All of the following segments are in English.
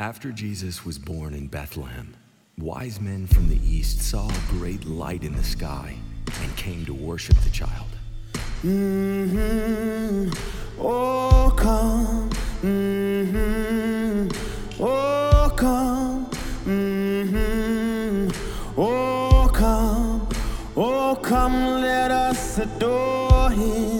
After Jesus was born in Bethlehem, wise men from the east saw a great light in the sky and came to worship the child. Mm-hmm. Oh, come. Mm-hmm. Oh, come. Mm-hmm. Oh, come. Oh, come, let us adore him.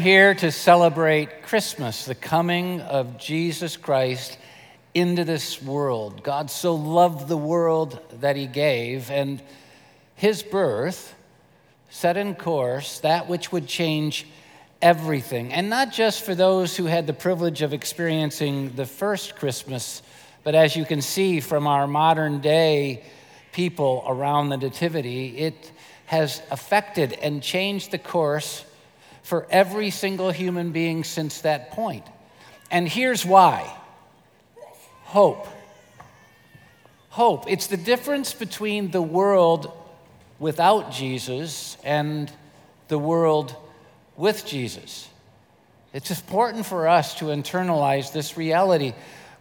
Here to celebrate Christmas, the coming of Jesus Christ into this world. God so loved the world that he gave, and his birth set in course that which would change everything. And not just for those who had the privilege of experiencing the first Christmas, but as you can see from our modern day people around the Nativity, it has affected and changed the course for every single human being since that point. And here's why hope. Hope. It's the difference between the world without Jesus and the world with Jesus. It's important for us to internalize this reality.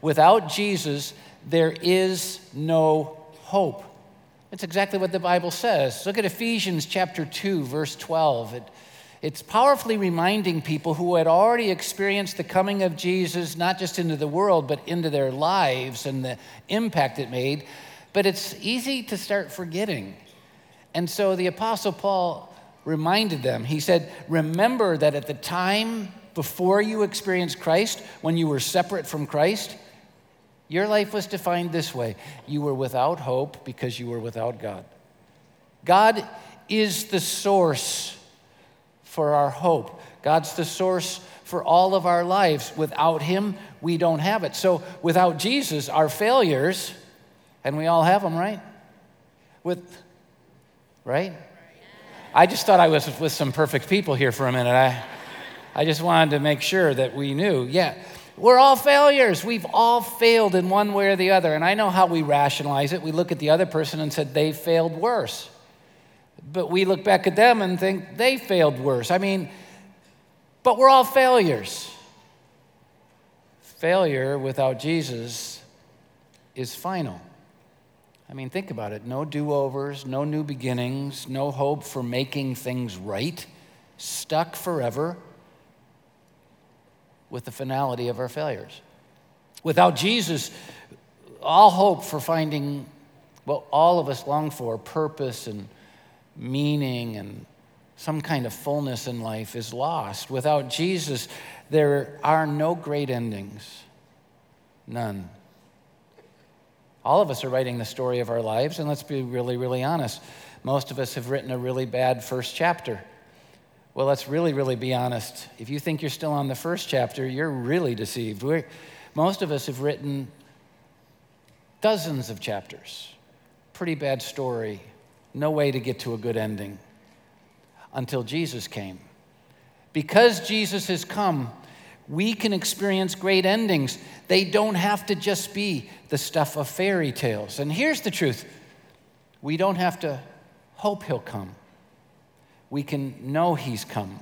Without Jesus, there is no hope. That's exactly what the Bible says. Look at Ephesians chapter 2, verse 12. It, it's powerfully reminding people who had already experienced the coming of Jesus, not just into the world, but into their lives and the impact it made. But it's easy to start forgetting. And so the Apostle Paul reminded them, he said, Remember that at the time before you experienced Christ, when you were separate from Christ, your life was defined this way you were without hope because you were without God. God is the source for our hope. God's the source for all of our lives. Without Him, we don't have it. So, without Jesus, our failures, and we all have them, right? With, right? I just thought I was with some perfect people here for a minute. I, I just wanted to make sure that we knew. Yeah, we're all failures. We've all failed in one way or the other. And I know how we rationalize it. We look at the other person and said they failed worse. But we look back at them and think they failed worse. I mean, but we're all failures. failure without Jesus is final. I mean, think about it no do overs, no new beginnings, no hope for making things right, stuck forever with the finality of our failures. Without Jesus, all hope for finding what all of us long for purpose and meaning and some kind of fullness in life is lost. Without Jesus, there are no great endings. None. All of us are writing the story of our lives, and let's be really, really honest. Most of us have written a really bad first chapter. Well, let's really, really be honest. If you think you're still on the first chapter, you're really deceived. We're, most of us have written dozens of chapters. Pretty bad story. No way to get to a good ending until Jesus came. Because Jesus has come, we can experience great endings. They don't have to just be the stuff of fairy tales. And here's the truth we don't have to hope he'll come, we can know he's come.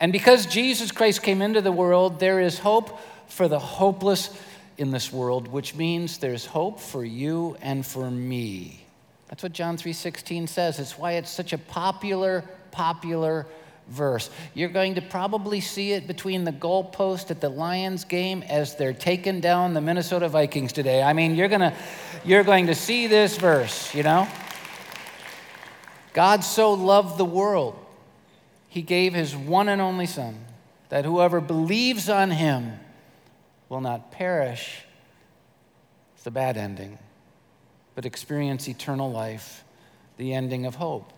And because Jesus Christ came into the world, there is hope for the hopeless in this world, which means there's hope for you and for me. That's what John 3:16 says. It's why it's such a popular popular verse. You're going to probably see it between the goalpost at the Lions game as they're taking down the Minnesota Vikings today. I mean, you're going to you're going to see this verse, you know? God so loved the world, he gave his one and only son that whoever believes on him will not perish. It's the bad ending, but experience eternal life, the ending of hope.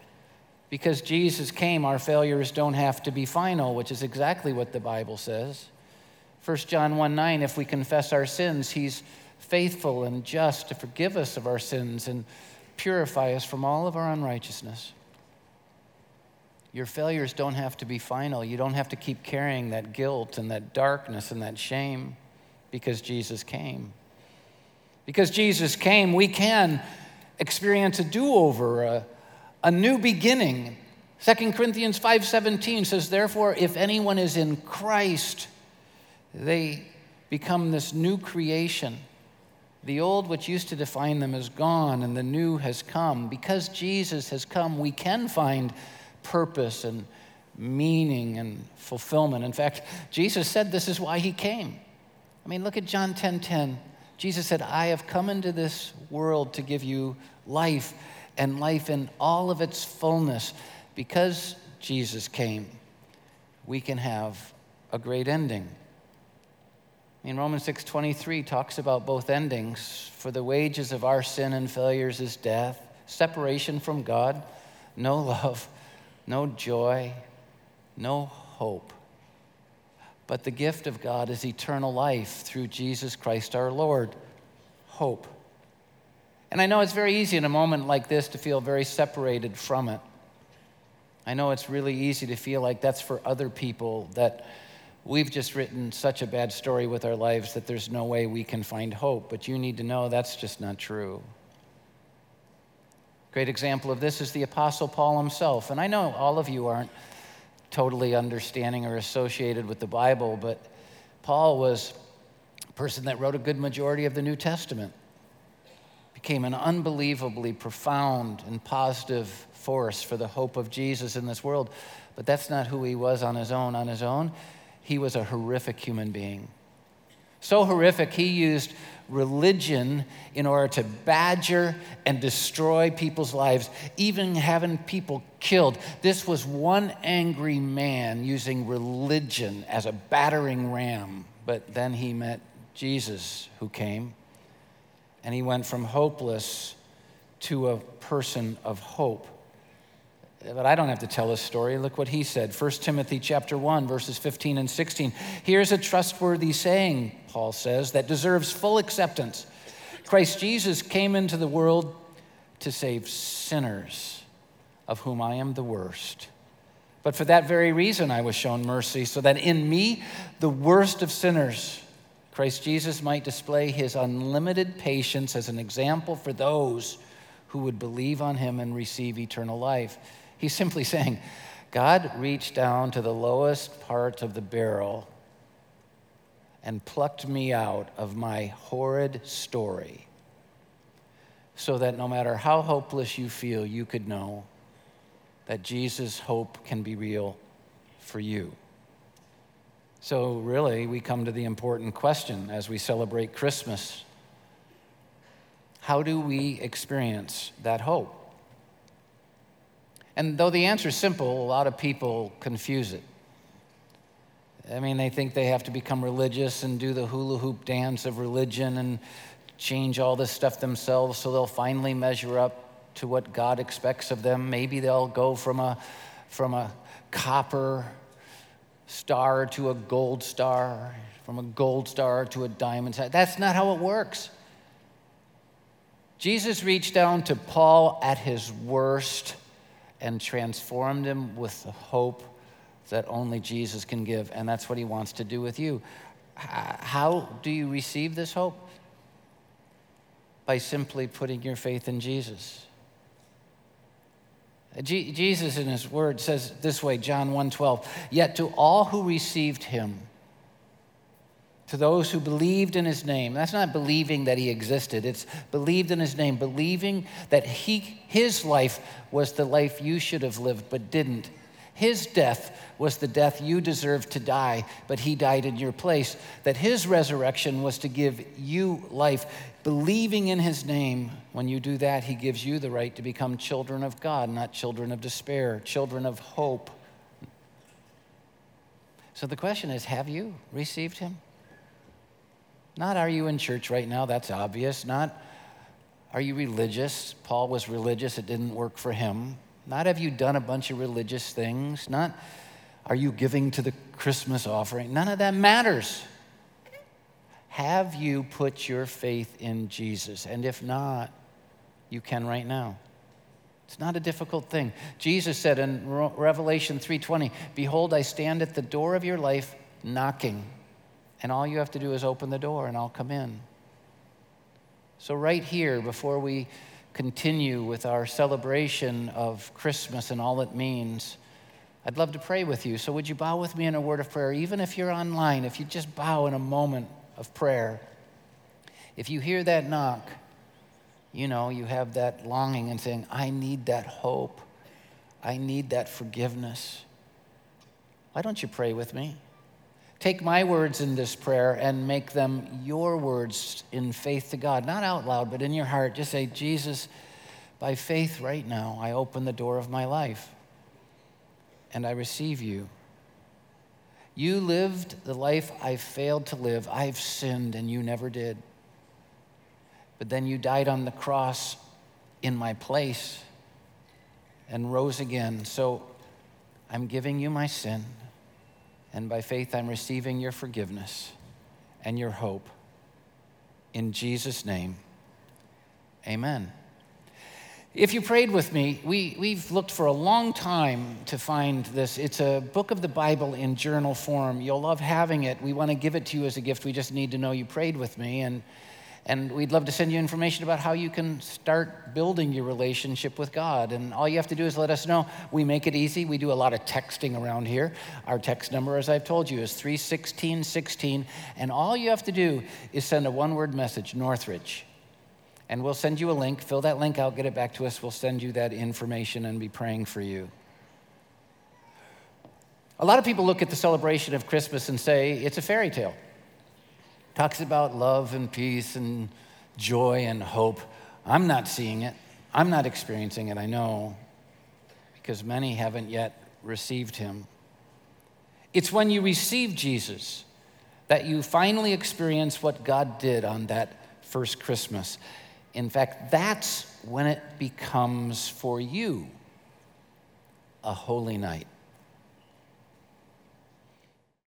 Because Jesus came, our failures don't have to be final, which is exactly what the Bible says. 1 John 1 9, if we confess our sins, he's faithful and just to forgive us of our sins and purify us from all of our unrighteousness. Your failures don't have to be final. You don't have to keep carrying that guilt and that darkness and that shame because Jesus came. Because Jesus came, we can experience a do over, a new beginning. 2 Corinthians 5:17 says therefore if anyone is in Christ they become this new creation. The old which used to define them is gone and the new has come. Because Jesus has come, we can find purpose and meaning and fulfillment. In fact, Jesus said this is why he came. I mean, look at John 10:10. 10, 10. Jesus said, "I have come into this world to give you life and life in all of its fullness. Because Jesus came, we can have a great ending. In Romans 6:23 talks about both endings. For the wages of our sin and failures is death, separation from God, no love, no joy, no hope. But the gift of God is eternal life through Jesus Christ our Lord. Hope. And I know it's very easy in a moment like this to feel very separated from it. I know it's really easy to feel like that's for other people, that we've just written such a bad story with our lives that there's no way we can find hope. But you need to know that's just not true. Great example of this is the Apostle Paul himself. And I know all of you aren't totally understanding or associated with the Bible, but Paul was a person that wrote a good majority of the New Testament became an unbelievably profound and positive force for the hope of Jesus in this world. But that's not who he was on his own. On his own, he was a horrific human being. So horrific, he used religion in order to badger and destroy people's lives, even having people killed. This was one angry man using religion as a battering ram. But then he met Jesus, who came and he went from hopeless to a person of hope. But I don't have to tell his story. Look what he said. 1 Timothy chapter 1 verses 15 and 16. Here's a trustworthy saying, Paul says, that deserves full acceptance. Christ Jesus came into the world to save sinners, of whom I am the worst. But for that very reason I was shown mercy, so that in me, the worst of sinners, Christ Jesus might display his unlimited patience as an example for those who would believe on him and receive eternal life. He's simply saying, God reached down to the lowest part of the barrel and plucked me out of my horrid story so that no matter how hopeless you feel, you could know that Jesus' hope can be real for you. So, really, we come to the important question as we celebrate Christmas How do we experience that hope? And though the answer is simple, a lot of people confuse it. I mean, they think they have to become religious and do the hula hoop dance of religion and change all this stuff themselves so they'll finally measure up to what God expects of them. Maybe they'll go from a, from a copper star to a gold star, from a gold star to a diamond star. That's not how it works. Jesus reached down to Paul at his worst and transformed him with the hope that only Jesus can give. And that's what he wants to do with you. How do you receive this hope? By simply putting your faith in Jesus. Jesus in his word says this way, John 1:12, yet to all who received him, to those who believed in his name. That's not believing that he existed. It's believed in his name, believing that he, his life was the life you should have lived but didn't. His death was the death you deserved to die, but he died in your place. That his resurrection was to give you life. Believing in his name, when you do that, he gives you the right to become children of God, not children of despair, children of hope. So the question is have you received him? Not are you in church right now, that's obvious. Not are you religious? Paul was religious, it didn't work for him. Not have you done a bunch of religious things. Not are you giving to the Christmas offering. None of that matters. Have you put your faith in Jesus? And if not, you can right now. It's not a difficult thing. Jesus said in Revelation 3:20, "Behold, I stand at the door of your life knocking, and all you have to do is open the door and I'll come in." So right here before we continue with our celebration of Christmas and all it means, I'd love to pray with you. So, would you bow with me in a word of prayer? Even if you're online, if you just bow in a moment of prayer, if you hear that knock, you know, you have that longing and saying, I need that hope. I need that forgiveness. Why don't you pray with me? Take my words in this prayer and make them your words in faith to God, not out loud, but in your heart. Just say, Jesus, by faith right now, I open the door of my life and I receive you. You lived the life I failed to live. I've sinned and you never did. But then you died on the cross in my place and rose again. So I'm giving you my sin. And by faith, I'm receiving your forgiveness and your hope. In Jesus' name, amen. If you prayed with me, we, we've looked for a long time to find this. It's a book of the Bible in journal form. You'll love having it. We want to give it to you as a gift. We just need to know you prayed with me. And and we'd love to send you information about how you can start building your relationship with God. And all you have to do is let us know. We make it easy. We do a lot of texting around here. Our text number, as I've told you, is 31616. And all you have to do is send a one word message, Northridge. And we'll send you a link. Fill that link out, get it back to us. We'll send you that information and be praying for you. A lot of people look at the celebration of Christmas and say it's a fairy tale talks about love and peace and joy and hope. I'm not seeing it. I'm not experiencing it, I know, because many haven't yet received him. It's when you receive Jesus that you finally experience what God did on that first Christmas. In fact, that's when it becomes for you a holy night.